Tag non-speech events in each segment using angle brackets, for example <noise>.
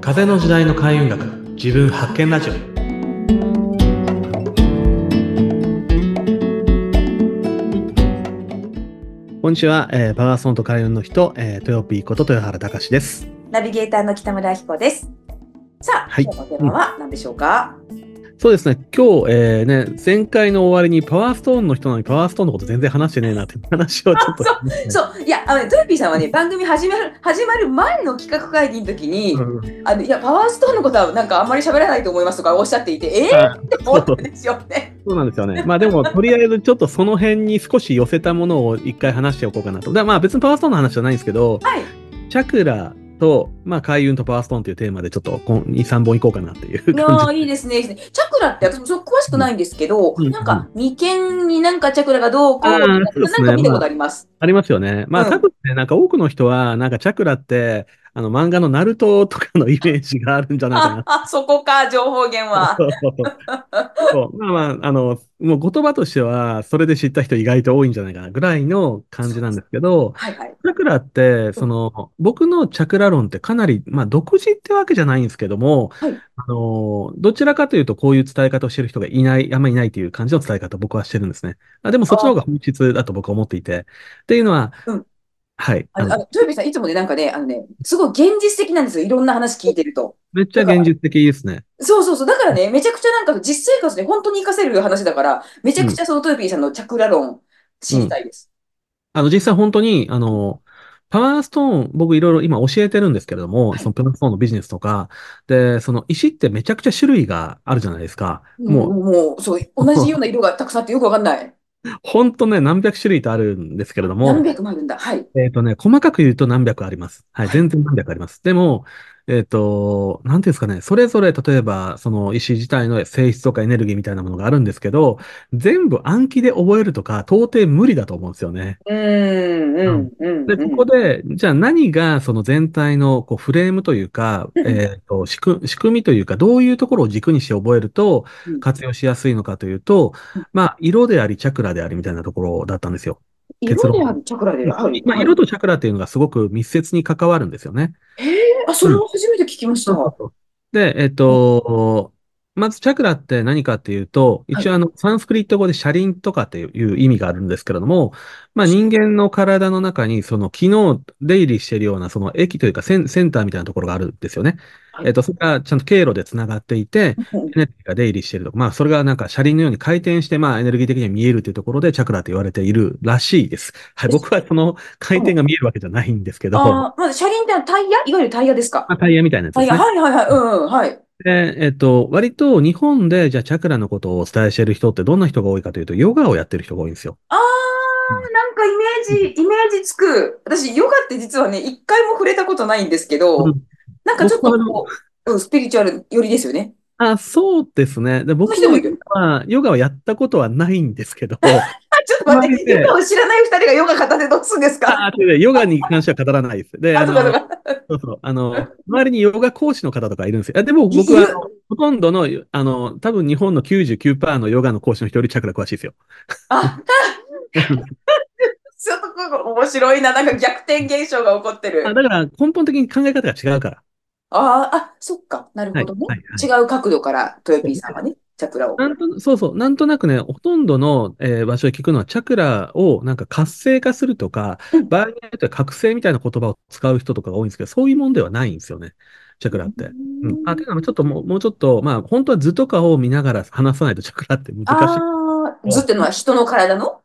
風の時代の開運学自分発見ラジオこんにちは、えーパワーソンと開運の人、えー、トヨピーこと豊原隆です。ナビゲーターの北村明子です。さあ、はい今日のテーマは何でしょうか、そうですね、今日、えーね、前回の終わりにパワーストーンの人なのにパワーストーンのこと全然話してねえなって <laughs> 話をちょっと。そう、いや、あのね、トヨピーさんはね、番組始まる、始まる前の企画会議の時に、うんあの、いや、パワーストーンのことはなんかあんまり喋らないと思いますとかおっしゃっていて、<laughs> えー、あって思ったんですよね。そうなんですよね。まあでも、とりあえずちょっとその辺に少し寄せたものを一回話しておこうかなと。だまあ別にパワーストーンの話じゃないんですけど、はい。チャクラと、まあ開運とパワーストーンというテーマでちょっとこん2、3本いこうかなっていういや感ーいいですね。いいですねチャクラって私も詳しくないんですけど、うんなんか眉間になんかチャクラがどうこう、なんか見たことあります。ありますよね。まあ、うん多分ね、なんか多くの人は、なんかチャクラって、あの漫画のナルトとかのイメージがあるんじゃないかなあ。<laughs> あ、そこか、情報源は。そうそうそうそうまあまあ、あの、もう言葉としては、それで知った人意外と多いんじゃないかなぐらいの感じなんですけど、はいはい。チャクラって、その、僕のチャクラ論ってかなり、まあ、独自ってわけじゃないんですけども、はいあの、どちらかというと、こういう伝え方をしてる人がいない、あんまりいないという感じの伝え方を僕はしてるんですね。あでも、そっちの方が本質だと僕は思っていて。っていうのは、うんはい。あの、トヨピーさん、いつもね、なんかね、あのね、すごい現実的なんですよ。いろんな話聞いてると。めっちゃ現実的ですね。そうそうそう。だからね、めちゃくちゃなんか実生活で本当に活かせる話だから、めちゃくちゃそのトヨピーさんのチャクラ論知りたいです。あの、実際本当に、あの、パワーストーン、僕いろいろ今教えてるんですけれども、はいそのプラスストーンのビジネスとか、で、その石ってめちゃくちゃ種類があるじゃないですか。もう、もう、もう、そう、同じような色がたくさんあってよくわかんない。本当ね、何百種類とあるんですけれども、何百もあるんだ。はい。えっとね、細かく言うと何百あります。はい、全然何百あります。でも、えっと、なんていうんですかね、それぞれ例えば、その石自体の性質とかエネルギーみたいなものがあるんですけど、全部暗記で覚えるとか、到底無理だと思うんですよね。うーん、うん、うん。で、ここで、じゃあ何がその全体のこうフレームというか、うんえっと、仕組仕組みというか、どういうところを軸にして覚えるとうん活用しやすいのかというとうん、まあ、色であり、チャクラでありみたいなところだったんですよ。色である、チャクラである。まあ、色とチャクラっていうのがすごく密接に関わるんですよね。へえ、あ、それを初めて聞きました。で、えっと、まずチャクラって何かっていうと、一応あの、サンスクリット語で車輪とかっていう意味があるんですけれども、まあ人間の体の中にその機能出入りしているようなその液というかセンセンターみたいなところがあるんですよね。はいえっと、それがちゃんと経路で繋がっていて、うんエネルギーが出入りしていると。まあそれがなんか車輪のように回転して、まあエネルギー的には見えるというところでチャクラと言われているらしいです。はい、僕はその回転が見えるわけじゃないんですけど、まあーまず車輪ってタイヤ？いわゆるタイヤですか？あタイヤみたいなやつタイヤ、ですね。はいはいはい。うんうん、はい。で、えっと、割と日本でじゃあチャクラのことをお伝えしている人ってどんな人が多いかというと、ヨガをやってる人が多いんですよ。あー、なんかイメージ、イメージつく。私、ヨガって実はね、一回も触れたことないんですけど、うんなんかちょっとう、うん、スピリチュアル寄りですよね。あ、そうですね。で、僕もはヨガはやったことはないんですけど、あ、<laughs> ちょっと待って、ヨガを知らない二人がヨガ片手どうするんですか？あ、ヨガに関しては語らないです。で、あ、あの、そうかそうあの、周りにヨガ講師の方とかいるんですよ。あでも僕はほとんどの、あの、多分日本の99%のヨガの講師の人よりチャクラ詳しいですよ。あ、<laughs> ちょっと面白いな。なんか逆転現象が起こってる。あだから根本的に考え方が違うから。あーあ、そっか。なるほどね。はいはい違う角度から、トヨピーさんはね、チャクラを。なんと、そうそう、なんとなくね、ほとんどの、えー場所で聞くのは、チャクラをなんか活性化するとか、うん場合によっては覚醒みたいな言葉を使う人とかが多いんですけど、そういうもんではないんですよね、チャクラって。うん。あ、ていうのはちょっともう、もうちょっと、まあ、本当は図とかを見ながら話さないとチャクラって難しああ、図ってのは人の体の？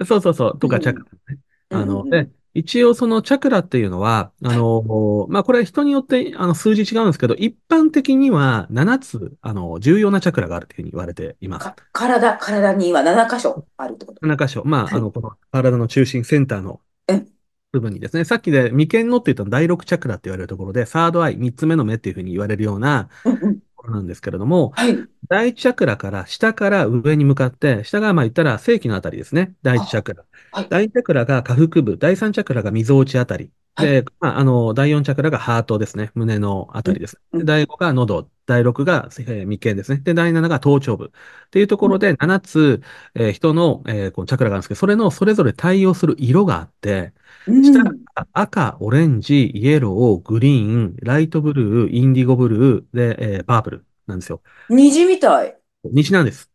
い。そうそうそう、とかうんチャクラね。あの、うんで、一応そのチャクラっていうのは、あの、まあ、これは人によってあの数字違うんですけど、一般的には7つ、あの、重要なチャクラがあるというふうに言われています。か体、体には7箇所あるってこと？7箇所。まあ、あの、この体の中心センターのうん部分にですね、さっきで眉間のって言ったの第6チャクラって言われるところで、サードアイ、3つ目の目っていうふうに言われるようななんですけれども、はい。第1チャクラから下から上に向かって、下がまあ言ったら正規のあたりですね。第1チャクラ。はい第2チャクラが下腹部、第3チャクラが溝落ちあたり。で、まあ、あの、第4チャクラがハートですね。胸のあたりです。うんで第5が喉、第第6が、えー眉間ですね。で、第7が頭頂部。っていうところで、7つ、えー人の、えーこのチャクラがあるんですけど、それのそれぞれ対応する色があって、う下がん。赤、オレンジ、イエロー、グリーン、ライトブルー、インディゴブルー、で、えーパープルなんですよ。虹みたい。西なんです。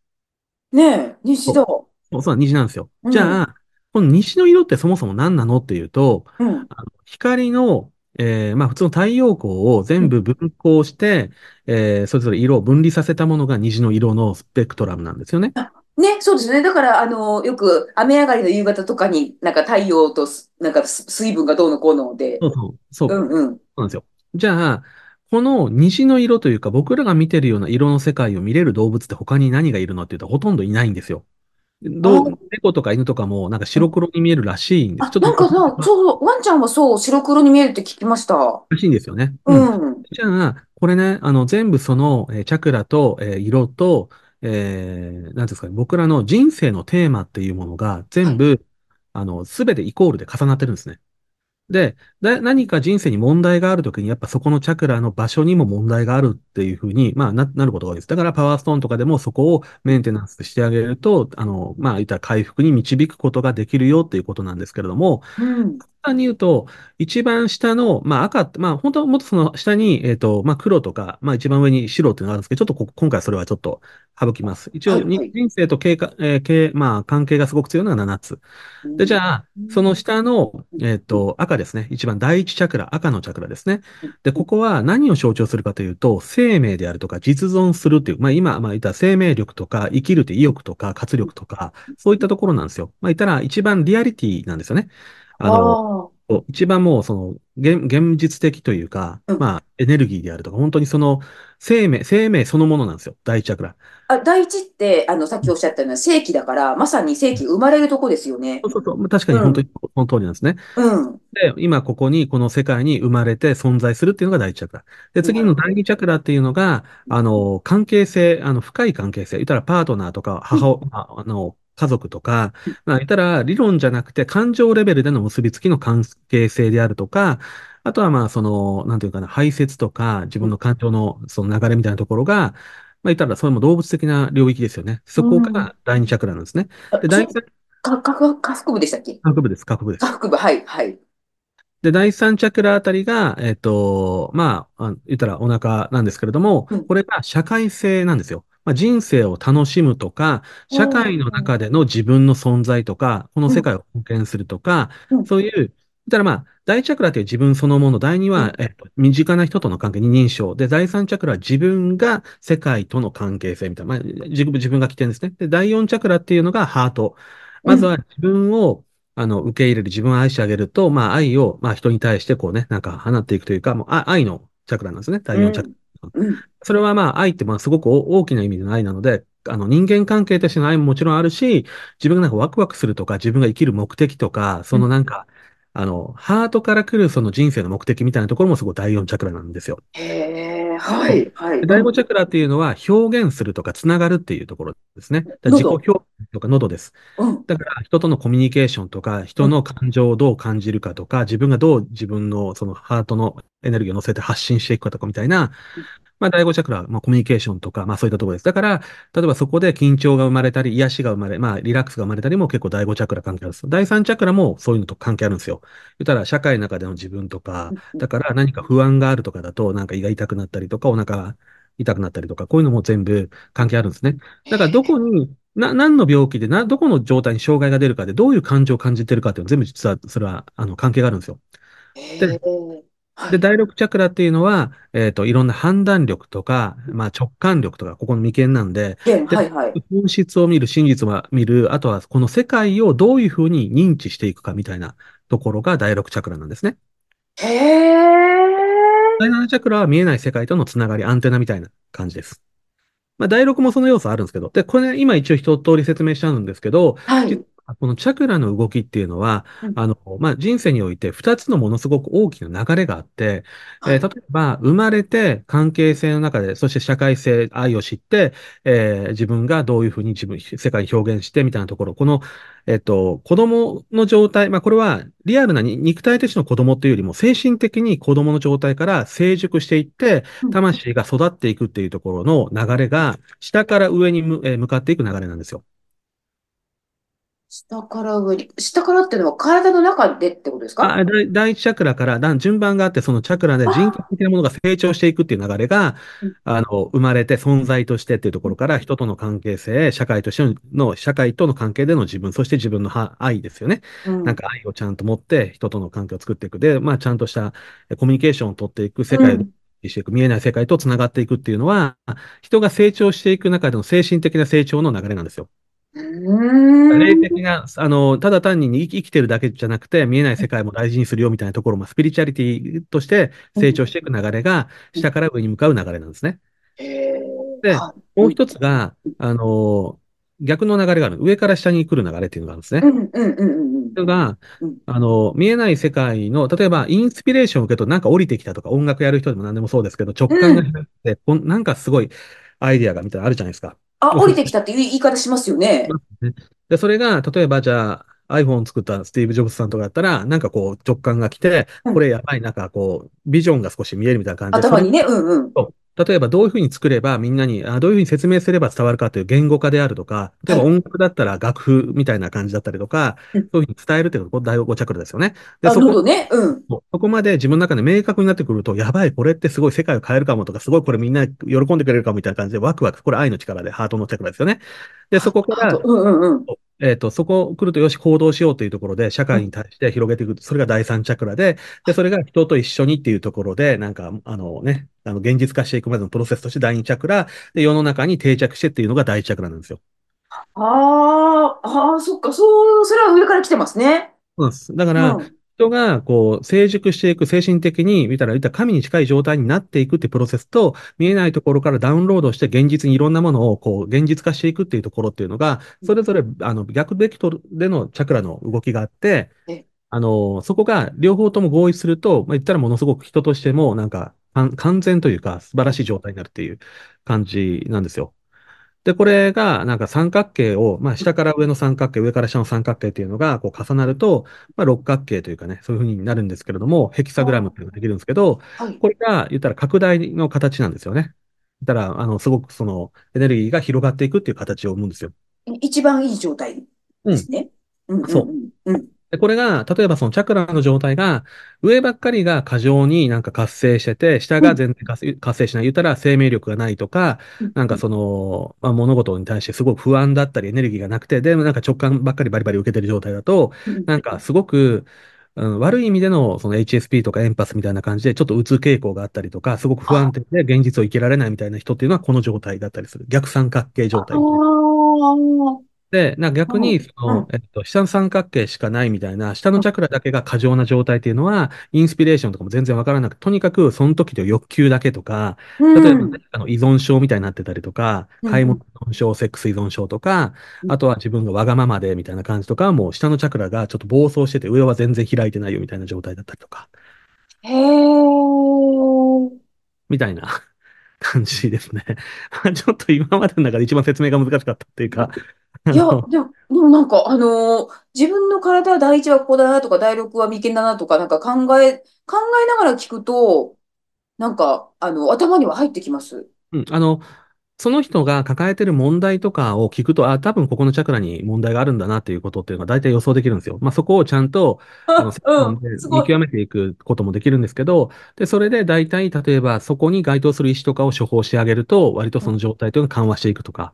ねえ、虹だ。そうそう、そう西なんですよ。うん。じゃあ、この西の色ってそもそも何なのっていうと、うん。あの光の、えーまあ普通の太陽光をうん。全部分光して、えーそれぞれ色を分離させたものが虹の色のスペクトラムなんですよね。あ、ね、そうですね。だから、あの、よく雨上がりの夕方とかになんか太陽とす、なんかす水分がどうのこうので、そうそう、そう、うんうん。そうなんですよ。じゃあ、この虹の色というか、僕らが見てるような色の世界を見れる動物って他に何がいるのって言ったらほとんどいないんですよ。どう、あ、猫とか犬とかもなんかうん白黒に見えるらしいんです。ちあ、ょっとなんかな、そう、ワンちゃんはそう、白黒に見えるって聞きました。らしいんですよね。うん。うん。じゃあ、これね、あの、全部その、えーチャクラと、えー色と、えー、なんですかね、僕らの人生のテーマっていうものがはい。全部、あの、すべてイコールで重なってるんですね。で、何か人生に問題があるときに、やっぱそこのチャクラの場所にも問題があるっていうふうに、まあな、なることが多いです。だからパワーストーンとかでもそこをメンテナンスしてあげると、あの、まあ、いったら回復に導くことができるよっていうことなんですけれども、うん。簡単に言うと、一番下の、まあ赤って、まあ本当はもっとその下に、えっと、まあ黒とか、まあ一番上に白っていうのがあるんですけど、ちょっとこ今回それはちょっと省きます。一応。人生と経過、えー経まあ関係がすごく強いのが7つ。で、じうん。ゃあ、そのうん。下の、うん。えっと、赤ですね。一番第一チャクラ、赤のチャクラですね。で、うん。ここは何を象徴するかというと、生命であるとか、実存するっていう、まあ今、まあ言ったら生命力とか、生きるって意欲とか、活力とか、そういったところなんですよ。まあ言ったら一番リアリティなんですよね。ああの、あ。一番もうその、現、現実的というか、うん。まあエネルギーであるとか、本当にその、生命、生命そのものなんですよ。第一チャクラ。あ、第一って、あの、さっきおっしゃったような正規だから、まさに正規生まれるとこですよね。そうそうそう。確かにうん。本当にその通りなんですね。うん。で、今ここに、この世界に生まれて存在するっていうのが第一チャクラ。で、次の第。二チャクラっていうのが、あの、関係性、あの、深い関係性。言ったらパートナーとか、うん。母親、ああの、家族とか、まあ、言ったら理論じゃなくて感情レベルでの結びつきの関係性であるとか、あとはまあ、その、なんていうかな、排泄とか、自分の感情のその流れみたいなところが、まあ、言ったらそれも動物的な領域ですよね。そこうん。が第二チャクラなんですね。あ、で、それ、第三、か、か、か、下腹部でしたっけ？下腹部です、下腹部です。下腹部、はい、はい。で、第三チャクラあたりが、えっと、まあ、あ言ったらお腹なんですけれども、うん。これが社会性なんですよ。まあ、人生を楽しむとか、社お会のー中での自分の存在とか、このうん、世界を貢献するとか、うん、そういう、言ったらまあ、第一チャクラっていう自分そのもの、第二うん、は、えっと、身近な人との関係、二人称。で、第三チャクラは自分が世界との関係性みたいな、まあ、自分、自分が起点ですね。で、第四チャクラっていうのがハート。うん、まずは自分をあの、受け入れる、自分を愛してあげると、まあ、愛を、まあ、人に対してこうね、なんか放っていくというか、もう、あ愛のチャクラなんですね。第4チャクうん、ラ。うん。それはまあ、愛ってまあ、すごく大大きな意味での愛なので、あの、人間関係としての愛ももちろんあるし、自分がなんかワクワクするとか、自分が生きる目的とか、そのなんか、あの、ハートから来るその人生の目的みたいなところもすごい第4チャクラなんですよ。へえ、はい、はい、で第5うん。チャクラっていうのは表現するとかつながるっていうところですね。自己喉。表現とか喉です。うん、だから人とのコミュニケーションとか、うん。人の感情をどう感じるかとか、自分がどう自分のそのハートのエネルギーを乗せて発信していくかとかみたいな、まあ、第5チャクラは、まあ、コミュニケーションとか、まあ、そういったところです。だから、例えばそこで緊張が生まれたり、癒しが生まれ、まあ、リラックスが生まれたりも結構第5チャクラ関係あるんです。第3チャクラもそういうのと関係あるんですよ。言ったら、社会の中での自分とか、だから何か不安があるとかだと、なんか胃が痛くなったりとか、お腹が痛くなったりとか、こういうのも全部関係あるんですね。だから、どこに、な、何の病気で、な、どこの状態に障害が出るかで、どういう感情を感じてるかっていうの全部実は、それは、あの、関係があるんですよ。で、はい。第6チャクラっていうのは、えっと、いろんな判断力とか、まあ直感力とか、ここの眉間なんで、はい、はい。本質を見る、真実を見る、あとはこの世界をどういうふうに認知していくかみたいなところが第6チャクラなんですね。へえ、第7チャクラは見えない世界とのつながり、アンテナみたいな感じです。まあ、第6もその要素あるんですけど、で、これ、ね、今一応一通り説明しちゃうんですけど、実ははい。あこのチャクラの動きっていうのは、うん。あの、まあ、人生において2つのものすごく大きな流れがあって、はい。えー例えば、生まれて関係性の中で、そして社会性、愛を知って、えー自分がどういうふうに自分、世界に表現してみたいなところ、この、えっと、子供の状態、まあ、これはリアルなに肉体としての子供というよりも、精神的に子供の状態から成熟していって、うん魂が育っていくっていうところの流れが、下から上に向かっていく流れなんですよ。下から上に、下からっていうのは体の中でってことですか？あ、第第一チャクラからだ順番があって、そのチャクラで人格あ的なものが成長していくっていう流れが、うんあの、生まれて存在としてっていうところから、人との関係性、社会としての、社会との関係での自分、そして自分のは愛ですよね。うん。なんか愛をちゃんと持って、人との関係を作っていく。で、まあ、ちゃんとしたえコミュニケーションを取っていく、世界をうん。していく、見えない世界とつながっていくっていうのは、人が成長していく中での精神的な成長の流れなんですよ。うーん。霊的な、あの、ただ単に生き、生きてるだけじゃなくて、見えない世界も大事にするよみたいなところも、スピリチュアリティとしてうん。成長していく流れが、うん。下から上に向かう流れなんですね。で。もう一つが、あの、逆の流れがある。上から下に来る流れっていうのがあるんですね。うん。うん。うん。それが、うん。あの、見えない世界の、例えば、インスピレーションを受けると、なんか降りてきたとか、音楽やる人でも何でもそうですけど、直感がうん。開いて、こんなんかすごいアイディアがみたいなのあるじゃないですか。あ、<laughs> 降りてきたっていう言い方しますよね。ね <laughs> で、それが、例えばじゃあ iPhone を作ったスティーブ・ジョブズさんとかだったら、なんかこう直感が来て、うん。これやばい、なんかこう、ビジョンが少し見えるみたいな感じで、頭にね。うんうん。を、例えばどういうふうに作ればみんなに、あ、どういうふうに説明すれば伝わるかという言語化であるとか、例えはい。ば音楽だったら楽譜みたいな感じだったりとか、うん。そういうふうに伝えるというのが第5チャクラですよね。で、あ、そこ喉ね。うん。そこまで自分の中で明確になってくると、やばい、これってすごい世界を変えるかもとか、すごいこれみんな喜んでくれるかもみたいな感じで、ワクワク、これ愛の力でハートのチャクラですよね。で、そ。こから、うんうんうん。えっと、そこ来るとよし行動しようというところで、社うん。会に対して広げていく。それが第三チャクラで、で、それが人と一緒にっていうところで、なんか、あのね、あの、現実化していくまでのプロセスとして第二チャクラ、で、世の中に定着してっていうのが第一チャクラなんですよ。ああ、ああ、そっか。そう、それは上から来てますね。そうです。だから、うん。人が、こう、成熟していく、精神的に、見たら、言ったら神に近い状態になっていくっていうプロセスと、見えないところからダウンロードして、現実にいろんなものを、こう、現実化していくっていうところっていうのが、それぞれ、あの、逆ベクトルでのチャクラの動きがあって、え、あの、そこが両方とも合意すると、まあ、言ったらものすごく人としても、なんか、完完全というか、素晴らしい状態になるっていう感じなんですよ。で、これが、なんか三角形を、まあ、下から上の三角形、上から下の三角形っていうのが、こう重なると、まあ、六角形というかね、そういう風になるんですけれども、ヘキサグラムっあていうのができるんですけど、あ、はい。これが、言ったら拡大の形なんですよね。言ったら、あの、すごくその、エネルギーが広がっていくっていう形を生むんですよ。一番いい状態うん。ですね。うんうそう。んうん。うん。で、これが、例えばそのチャクラの状態が、上ばっかりが過剰になんか活性してて、下うんが全然活性しない。言ったら生命力がないとか、なんかその、まあ、物事に対してすごく不安だったりエネルギーがなくて、でもなんか直感ばっかりバリバリ受けてる状態だと、うんなんかすごく、うん、悪い意味でのその HSP とかエンパスみたいな感じで、ちょっとうつ傾向があったりとか、すごく不安あ、定で現実を生きられないみたいな人っていうのはこの状態だったりする。逆三角形あ状態。あ、で、な逆に、うん、その、うん、えっと、下の三角形しかないみたいな、下うん、のチャクラだけが過剰な状態っていうのは、インスピレーションとかも全然わからなくて、とにかくその時の欲求だけとか、う例えば、ん、あの依存症みたいになってたりとか、うん、買い物うん、依存症、セックス依存症とか、うん。あとは自分がわがままでみたいな感じとか、もう下のチャクラがちょっと暴走してて、上は全然開いてないよみたいな状態だったりとか、へえ。みたいな <laughs> 感じですね。<laughs> ちょっと今までの中で一番説明が難しかったっていうか、あいや、の、でも、でもなんか、あのー自分の体、第一はここだなとか、第六は眉間だなとか、なんか考え、考えながら聞くと、なんか、あの、頭には入ってきます。うん、あの、その人が抱えてる問題とかを聞くと、あ、多分ここのチャクラに問題があるんだなっていうことっていうのが大体予想できるんですよ。まあそこをちゃんと、あの。<laughs> 見極めていくこともできるんですけど、で、それで大体、例えばそこに該当する石とかを処方してあげると、割とその状態というのが緩和していくとか、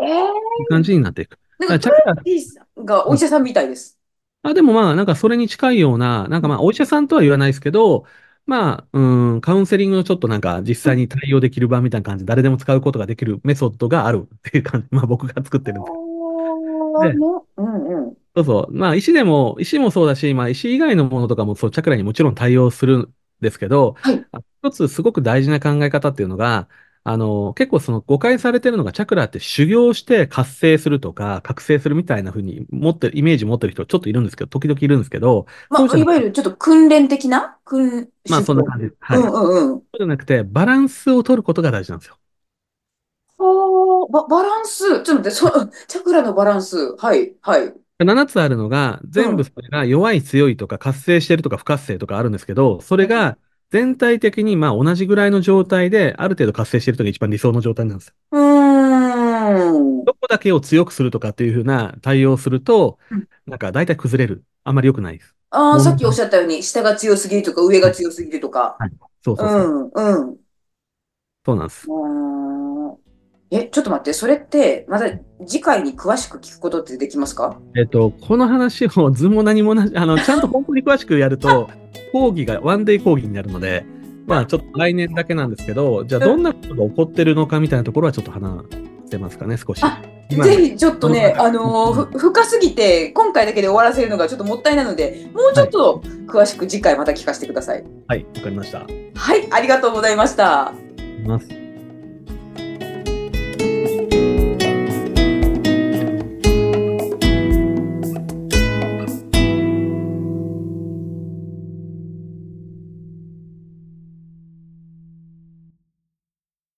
ええいい感じになっていく。なんか、チャクラ、がおうん医者さんみたいです。あ、でもまあ、なんかそれに近いような、なんかまあ、お医者さんとは言わないですけど、まあ、うん、カウンセリングのちょっとなんか実際に対応できる場みたいな感じで誰でも使うことができるメソッドがあるっていう感じ。<laughs> まあ僕が作ってるんです。で。うんうん。そうそう。まあ石でも、石もそうだし、まあ石以外のものとかもそう、チャクラにもちろん対応するんですけど、はい。あ一つすごく大事な考え方っていうのが、あの、結構その誤解されてるのが、チャクラって修行して活性するとか、覚醒するみたいな風に持ってる、イメージ持ってる人ちょっといるんですけど、時々いるんですけど、まあ、いわゆるちょっと訓練的な？訓、まあそんな感じです。はい。うんうんうん。そうじゃなくて、バランスを取ることが大事なんですよ。はあ、バ、バランス？ちょっと待って、そ、<laughs> チャクラのバランス。はい、はい。7つあるのが、全部それが弱い強いとか活性してるとか不活性とかあるんですけど、それが全体的にまあ同じぐらいの状態で、ある程度活性してるとが一番理想の状態なんですよ。うーん。どこだけを強くするとかっていうふうな対応をするとうん、なんか大体崩れる。あんまり良くないです。ああ、うんさっきおっしゃったように、下が強すぎるとか、上が強すぎるとか。はい。そううそうそう。ん、うん。そうなんです。え、ちょっと待って、それって、また次回に詳しく聞くことってできますか？えっと、この話を図も何もなし、あの、ちゃんと本当に詳しくやると、<laughs> 講義がワンデイ講義になるので、まあちょっと来年だけなんですけど、じゃあどんなことが起こってるのかみたいなところはちょっと話してますかね、少し。ぜひちょっとね、うんあのーふ深すぎて、今回だけで終わらせるのがちょっともったいないので、もうちょっと詳しく次回また聞かせてください。はい、わかりました。はい、ありがとうございました。